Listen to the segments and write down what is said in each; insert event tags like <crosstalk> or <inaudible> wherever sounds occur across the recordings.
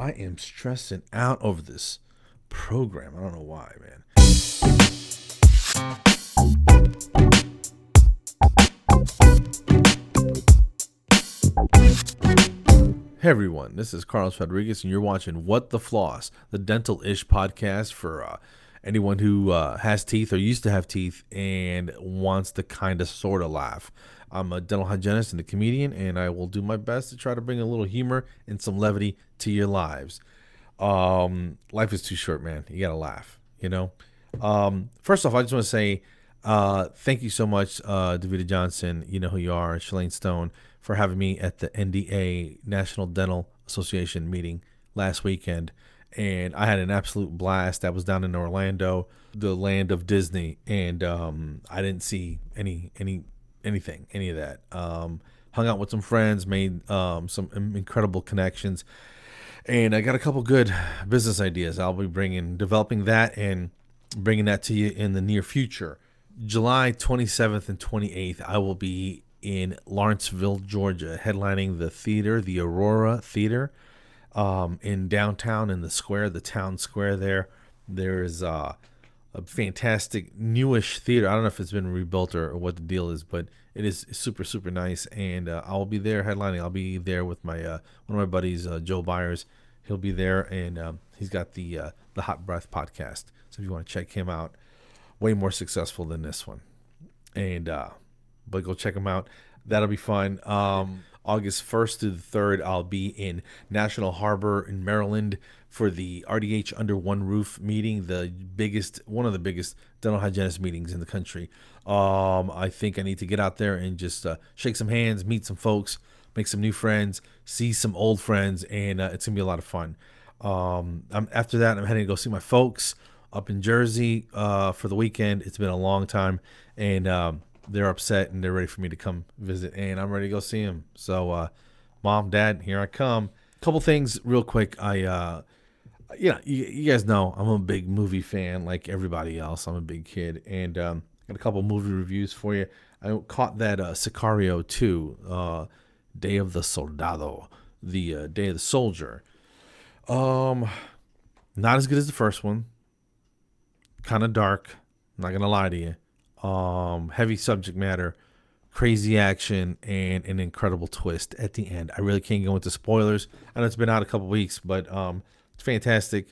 I am stressing out over this program. I don't know why, man. Hey everyone, this is Carlos Rodriguez, and you're watching What the Floss, the dental ish podcast for uh, anyone who uh, has teeth or used to have teeth and wants to kind of sort of laugh. I'm a dental hygienist and a comedian, and I will do my best to try to bring a little humor and some levity to your lives. Um, life is too short, man. You gotta laugh, you know. Um, first off, I just want to say uh, thank you so much, uh, Davida Johnson. You know who you are, Shalane Stone, for having me at the NDA National Dental Association meeting last weekend. And I had an absolute blast. That was down in Orlando, the land of Disney, and um, I didn't see any any anything, any of that. Um, hung out with some friends, made um, some incredible connections, and I got a couple good business ideas. I'll be bringing, developing that, and bringing that to you in the near future. July 27th and 28th, I will be in Lawrenceville, Georgia, headlining the theater, the Aurora Theater, um, in downtown in the square, the town square there. There is uh, a fantastic newish theater. I don't know if it's been rebuilt or, or what the deal is, but it is super super nice. And uh, I'll be there headlining. I'll be there with my uh, one of my buddies, uh, Joe Byers. He'll be there, and um, he's got the uh, the Hot Breath podcast. So if you want to check him out, way more successful than this one. And uh, but go check him out. That'll be fun. Um, August 1st to the 3rd, I'll be in National Harbor in Maryland for the RDH Under One Roof meeting, the biggest, one of the biggest dental hygienist meetings in the country. Um, I think I need to get out there and just uh, shake some hands, meet some folks, make some new friends, see some old friends, and uh, it's gonna be a lot of fun. Um, I'm, after that, I'm heading to go see my folks up in Jersey uh, for the weekend. It's been a long time, and um, they're upset and they're ready for me to come visit, and I'm ready to go see them. So, uh, mom, dad, here I come. Couple things real quick. I, uh, you know, you, you, guys know I'm a big movie fan, like everybody else. I'm a big kid, and um, got a couple movie reviews for you. I caught that uh, Sicario 2, uh, Day of the Soldado, the uh, Day of the Soldier. Um, not as good as the first one. Kind of dark. Not gonna lie to you um, heavy subject matter, crazy action, and an incredible twist at the end. I really can't go into spoilers. I know it's been out a couple weeks, but um, it's fantastic.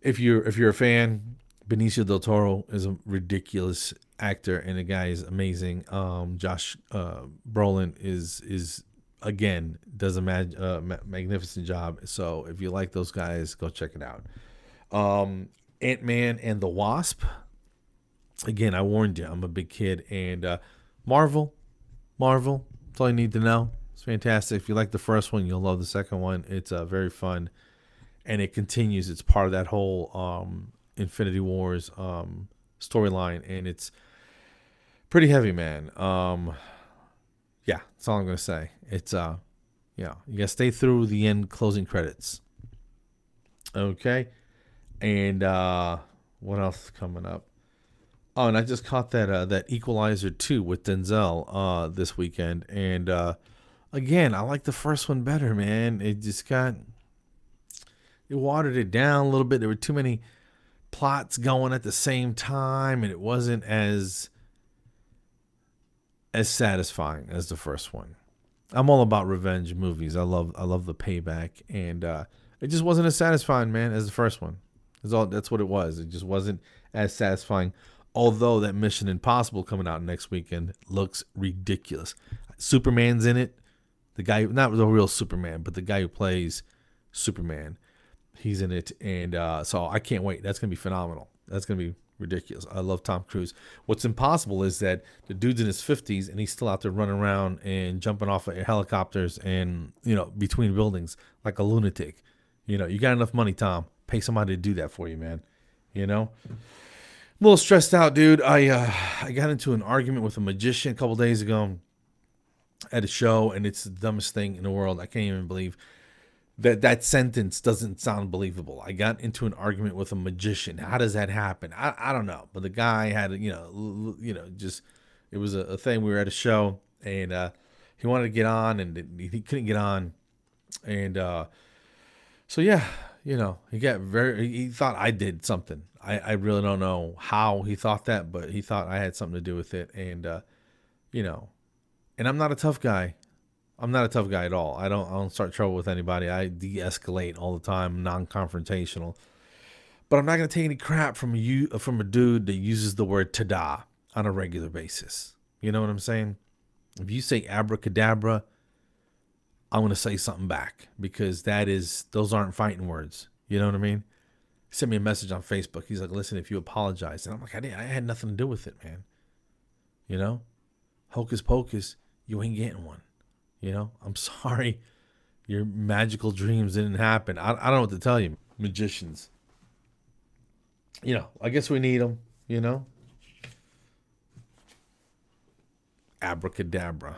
If you're if you're a fan, Benicio del Toro is a ridiculous actor, and the guy is amazing. Um, Josh uh, Brolin is is again does a mag- uh, ma- magnificent job. So if you like those guys, go check it out. Um, Ant Man and the Wasp again, I warned you, I'm a big kid. And uh, Marvel, Marvel, that's all you need to know. It's fantastic. If you like the first one, you'll love the second one. It's uh, very fun. And it continues. It's part of that whole um, Infinity Wars um, storyline. And it's pretty heavy, man. Um, yeah, that's all I'm going to say. It's, uh, yeah, you got to stay through the end closing credits. Okay. And uh, what else is coming up? Oh, and I just caught that uh, that Equalizer two with Denzel uh, this weekend, and uh, again, I like the first one better, man. It just got it watered it down a little bit. There were too many plots going at the same time, and it wasn't as as satisfying as the first one. I'm all about revenge movies. I love I love the payback, and uh, it just wasn't as satisfying, man, as the first one. That's all. That's what it was. It just wasn't as satisfying although that Mission Impossible coming out next weekend looks ridiculous. Superman's in it. The guy, not the real Superman, but the guy who plays Superman, he's in it, and uh, so I can't wait. That's gonna be phenomenal. That's gonna be ridiculous. I love Tom Cruise. What's impossible is that the dude's in his fifties and he's still out there running around and jumping off of helicopters and you know between buildings like a lunatic. You know, you got enough money, Tom. Pay somebody to do that for you, man. You know a little stressed out, dude. I uh, I got into an argument with a magician a couple days ago at a show, and it's the dumbest thing in the world. I can't even believe that that sentence doesn't sound believable. I got into an argument with a magician. How does that happen? I, I don't know, but the guy had you know you know just it was a, a thing. We were at a show, and uh, he wanted to get on, and he couldn't get on, and uh, So yeah, you know, he got very. He thought I did something. I I really don't know how he thought that, but he thought I had something to do with it, and uh, you know, and I'm not a tough guy. I'm not a tough guy at all. I don't I don't start trouble with anybody. I de-escalate all the time, non-confrontational. But I'm not gonna take any crap from you from a dude that uses the word tada on a regular basis. You know what I'm saying? If you say abracadabra, I'm gonna say something back because that is those aren't fighting words. You know what I mean? He sent me a message on Facebook. He's like, "Listen, if you apologize," and I'm like, "I didn't. I had nothing to do with it, man. You know, hocus pocus, you ain't getting one. You know, I'm <laughs> sorry, your magical dreams didn't happen. I, I don't know what to tell you, magicians. You know, I guess we need them. You know, abracadabra.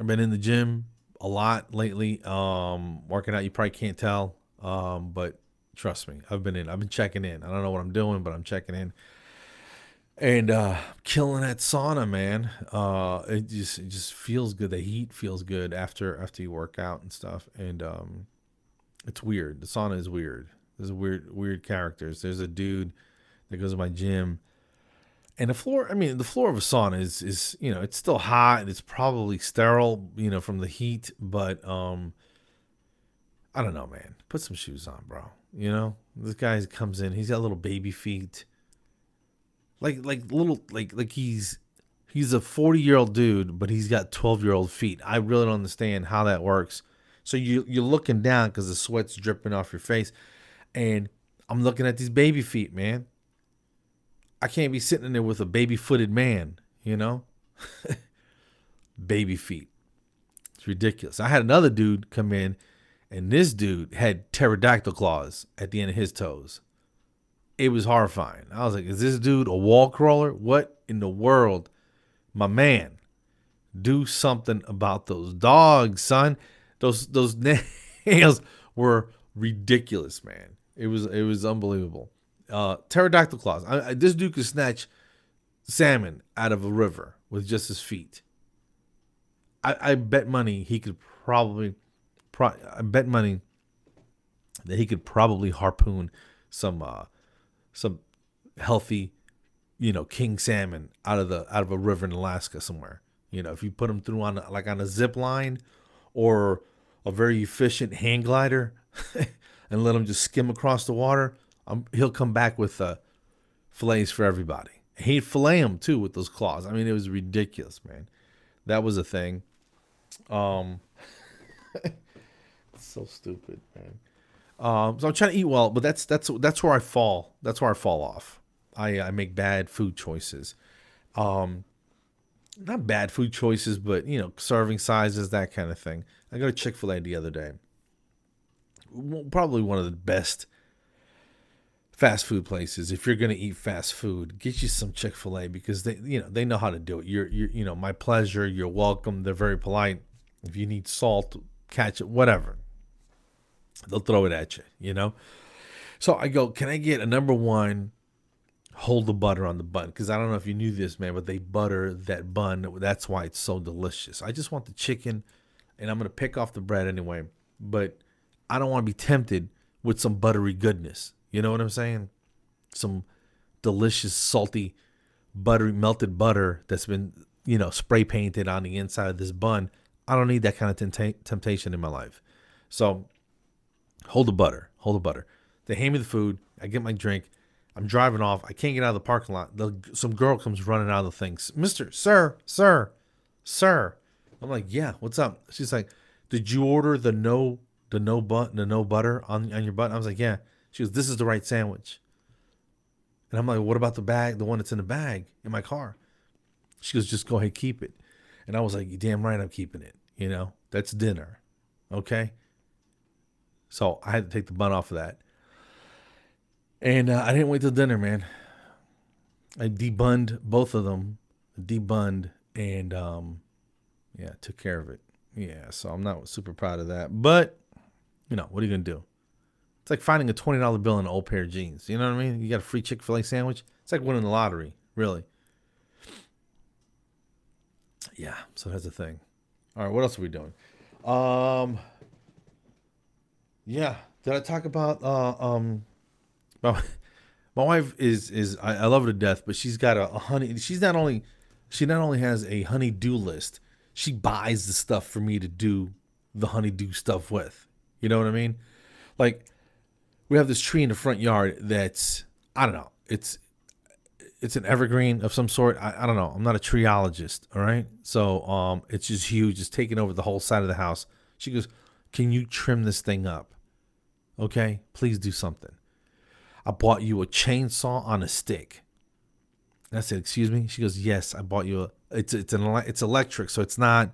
I've been in the gym a lot lately. Um, working out, you probably can't tell. Um, but trust me, I've been in. I've been checking in. I don't know what I'm doing, but I'm checking in. And uh, killing that sauna, man. Uh, it just it just feels good. The heat feels good after after you work out and stuff. And um, it's weird. The sauna is weird. There's weird weird characters. There's a dude that goes to my gym and the floor i mean the floor of a sauna is is you know it's still hot and it's probably sterile you know from the heat but um i don't know man put some shoes on bro you know this guy comes in he's got little baby feet like like little like like he's he's a 40 year old dude but he's got 12 year old feet i really don't understand how that works so you you're looking down because the sweat's dripping off your face and i'm looking at these baby feet man I can't be sitting in there with a baby footed man, you know? <laughs> baby feet. It's ridiculous. I had another dude come in, and this dude had pterodactyl claws at the end of his toes. It was horrifying. I was like, is this dude a wall crawler? What in the world? My man, do something about those dogs, son. Those those <laughs> nails were ridiculous, man. It was it was unbelievable uh, pterodactyl claws. I, I, this dude could snatch salmon out of a river with just his feet. I, I bet money he could probably, pro- I bet money that he could probably harpoon some, uh, some healthy, you know, king salmon out of the out of a river in Alaska somewhere. You know, if you put him through on like on a zip line or a very efficient hang glider <laughs> and let him just skim across the water, um, he'll come back with uh, fillets for everybody. He'd fillet him too with those claws. I mean, it was ridiculous, man. That was a thing. Um, <laughs> so stupid, man. Um, so I'm trying to eat well, but that's that's that's where I fall. That's where I fall off. I I make bad food choices. Um, not bad food choices, but you know, serving sizes, that kind of thing. I got a Chick Fil A the other day. Probably one of the best fast food places if you're going to eat fast food get you some chick-fil-a because they you know they know how to do it you're, you're you know my pleasure you're welcome they're very polite if you need salt catch it. whatever they'll throw it at you you know so i go can i get a number one hold the butter on the bun because i don't know if you knew this man but they butter that bun that's why it's so delicious i just want the chicken and i'm to pick off the bread anyway but i don't want to be tempted with some buttery goodness you know what I'm saying? Some delicious, salty, buttery, melted butter that's been, you know, spray painted on the inside of this bun. I don't need that kind of temptation in my life. So hold the butter, hold the butter. They hand me the food. I get my drink. I'm driving off. I can't get out of the parking lot. The, some girl comes running out of the things. Mister, sir, sir, sir. I'm like, yeah, what's up? She's like, did you order the no, the no but, the no butter on on your button? I was like, yeah. She goes, This is the right sandwich. And I'm like, What about the bag, the one that's in the bag in my car? She goes, Just go ahead, keep it. And I was like, damn right I'm keeping it. You know, that's dinner. Okay. So I had to take the bun off of that. And uh, I didn't wait till dinner, man. I debunned both of them, debunned, and um, yeah, took care of it. Yeah, so I'm not super proud of that. But, you know, what are you going to do? It's like finding a twenty dollar bill in an old pair of jeans. You know what I mean? You got a free Chick Fil A sandwich. It's like winning the lottery, really. Yeah, so that's the thing. All right, what else are we doing? Um, yeah, Did I talk about uh um my, <laughs> my wife is is I, I love her to death, but she's got a, a honey she's not only she not only has a honey do list, she buys the stuff for me to do the honeydew stuff with. You know what I mean? Like we have this tree in the front yard that's I don't know, it's it's an evergreen of some sort. I, I don't know. I'm not a treeologist, all right? So um it's just huge, it's taking over the whole side of the house. She goes, Can you trim this thing up? Okay, please do something. I bought you a chainsaw on a stick. And I said, "Excuse me." She goes, "Yes, I bought you a. It's it's an it's electric, so it's not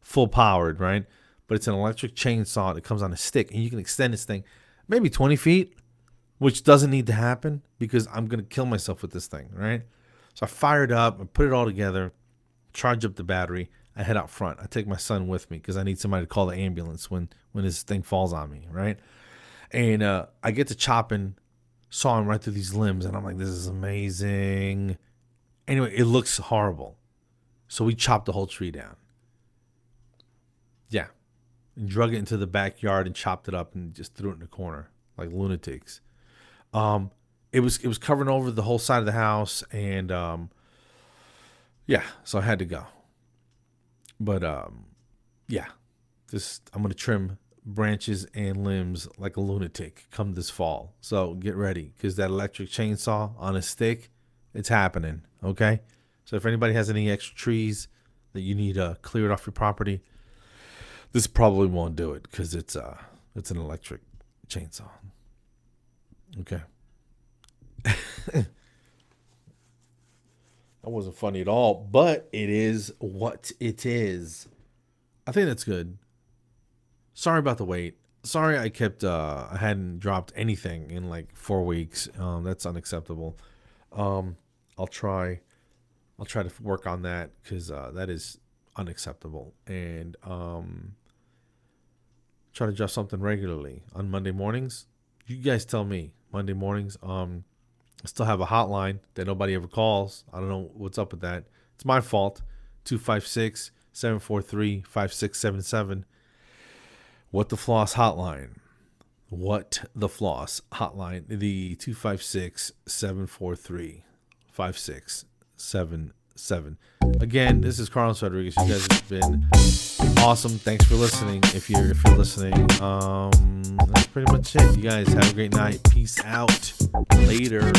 full powered, right? But it's an electric chainsaw that comes on a stick, and you can extend this thing maybe 20 feet, which doesn't need to happen because I'm gonna kill myself with this thing, right? So I fired up, I put it all together, charge up the battery. I head out front. I take my son with me because I need somebody to call the ambulance when when this thing falls on me, right? And uh, I get to chopping, saw him right through these limbs, and I'm like, this is amazing. Anyway, it looks horrible. So we chopped the whole tree down. Yeah. And drug it into the backyard and chopped it up and just threw it in the corner like lunatics. Um, it was it was covering over the whole side of the house and um, yeah, so I had to go. But um, yeah, just I'm gonna trim branches and limbs like a lunatic come this fall. So get ready because that electric chainsaw on a stick, it's happening. Okay. So if anybody has any extra trees that you need uh, cleared off your property, this probably won't do it because it's uh it's an electric chainsaw. Okay. <laughs> that wasn't funny at all, but it is what it is. I think that's good sorry about the wait. Sorry I kept uh I hadn't dropped anything in like 4 weeks. Um that's unacceptable. Um I'll try I'll try to work on that cuz uh that is unacceptable and um try to drop something regularly on Monday mornings. You guys tell me Monday mornings um I still have a hotline that nobody ever calls. I don't know what's up with that. It's my fault. 256 743 5677 what the Floss Hotline. What the Floss Hotline, the 256 743 5677. Again, this is Carlos Rodriguez. You guys have been awesome. Thanks for listening. If you're if you're listening, um, that's pretty much it. You guys have a great night. Peace out. Later.